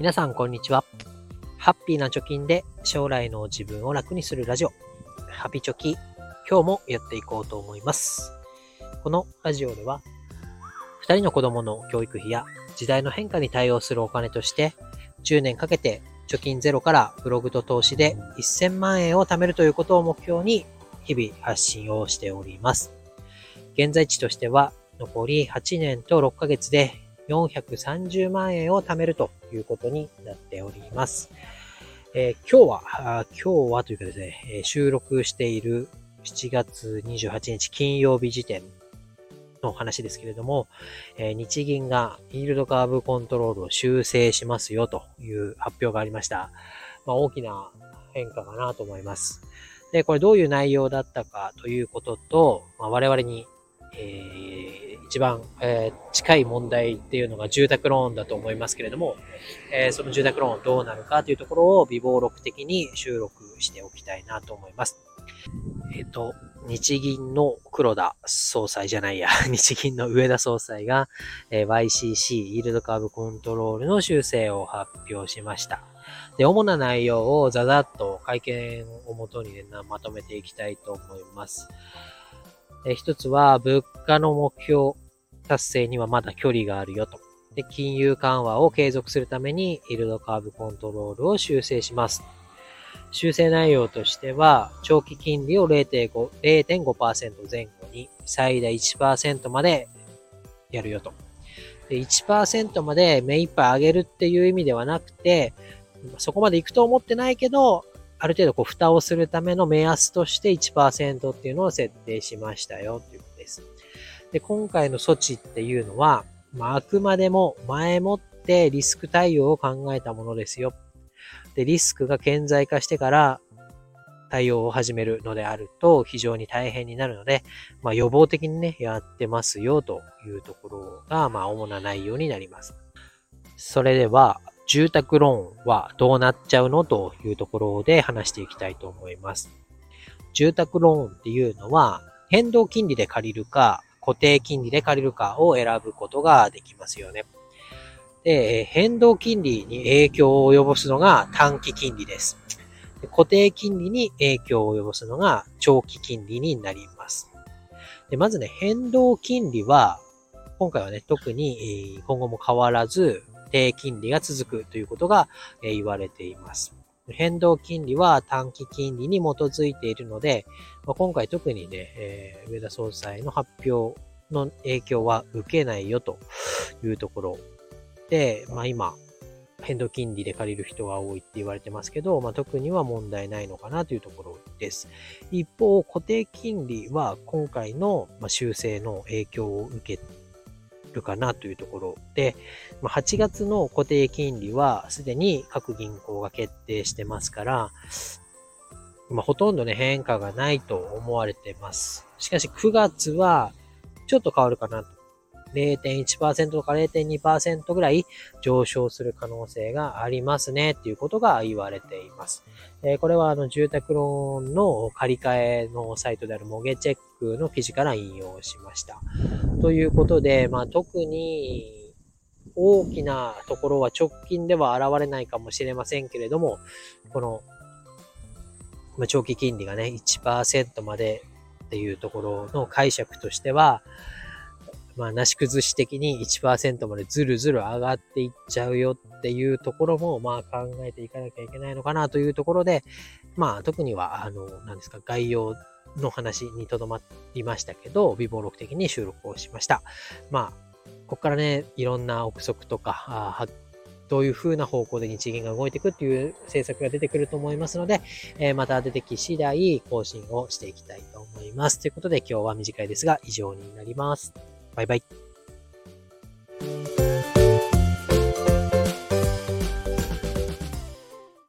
皆さん、こんにちは。ハッピーな貯金で将来の自分を楽にするラジオ、ハピチョキ、今日もやっていこうと思います。このラジオでは、二人の子供の教育費や時代の変化に対応するお金として、10年かけて貯金ゼロからブログと投資で1000万円を貯めるということを目標に日々発信をしております。現在地としては残り8年と6ヶ月で430万円を貯めるということになっております。えー、今日は、今日はというかですね、収録している7月28日金曜日時点の話ですけれども、え、日銀がイールドカーブコントロールを修正しますよという発表がありました。まあ、大きな変化かなと思います。で、これどういう内容だったかということと、まあ、我々にえー、一番、えー、近い問題っていうのが住宅ローンだと思いますけれども、えー、その住宅ローンどうなるかというところを微暴録的に収録しておきたいなと思います。えっ、と、日銀の黒田総裁じゃないや、日銀の上田総裁が、え YCC、イールドカーブコントロールの修正を発表しました。で、主な内容をざざっと会見をもとに、ね、まとめていきたいと思います。え一つは、物価の目標達成にはまだ距離があるよと。で、金融緩和を継続するために、イールドカーブコントロールを修正します。修正内容としては、長期金利を0.5%前後に最大1%までやるよと。で1%まで目いっぱい上げるっていう意味ではなくて、そこまで行くと思ってないけど、ある程度こう蓋をするための目安として1%っていうのを設定しましたよということです。で、今回の措置っていうのは、まあ、あくまでも前もってリスク対応を考えたものですよ。で、リスクが顕在化してから対応を始めるのであると非常に大変になるので、まあ、予防的にね、やってますよというところが、まあ、主な内容になります。それでは、住宅ローンはどうなっちゃうのというところで話していきたいと思います。住宅ローンっていうのは変動金利で借りるか固定金利で借りるかを選ぶことができますよね。で、変動金利に影響を及ぼすのが短期金利です。固定金利に影響を及ぼすのが長期金利になります。でまずね、変動金利は、今回はね、特に今後も変わらず、低金利が続くということが言われています。変動金利は短期金利に基づいているので、まあ今回特にね、え上田総裁の発表の影響は受けないよというところで、まあ、今、変動金利で借りる人が多いって言われてますけど、まあ、特には問題ないのかなというところです。一方、固定金利は今回の修正の影響を受けるかなというところで、8月の固定金利はすでに各銀行が決定してますから、まあ、ほとんどね、変化がないと思われてます。しかし9月はちょっと変わるかなと。0.1%とか0.2%ぐらい上昇する可能性がありますねっていうことが言われています。えこれはあの住宅ローンの借り換えのサイトであるモゲチェックの記事から引用しました。ということで、まあ、特に大きなところは直近では現れないかもしれませんけれども、この長期金利がね、1%までっていうところの解釈としては、まあ、なし崩し的に1%までずるずる上がっていっちゃうよっていうところも、まあ考えていかなきゃいけないのかなというところで、まあ特には、あの、何ですか、概要の話にとどまりましたけど、微暴録的に収録をしました。まあ、ここからね、いろんな憶測とか、あどういう風な方向で日銀が動いていくっていう政策が出てくると思いますので、えー、また出てき次第更新をしていきたいと思います。ということで今日は短いですが以上になります。バイバイ。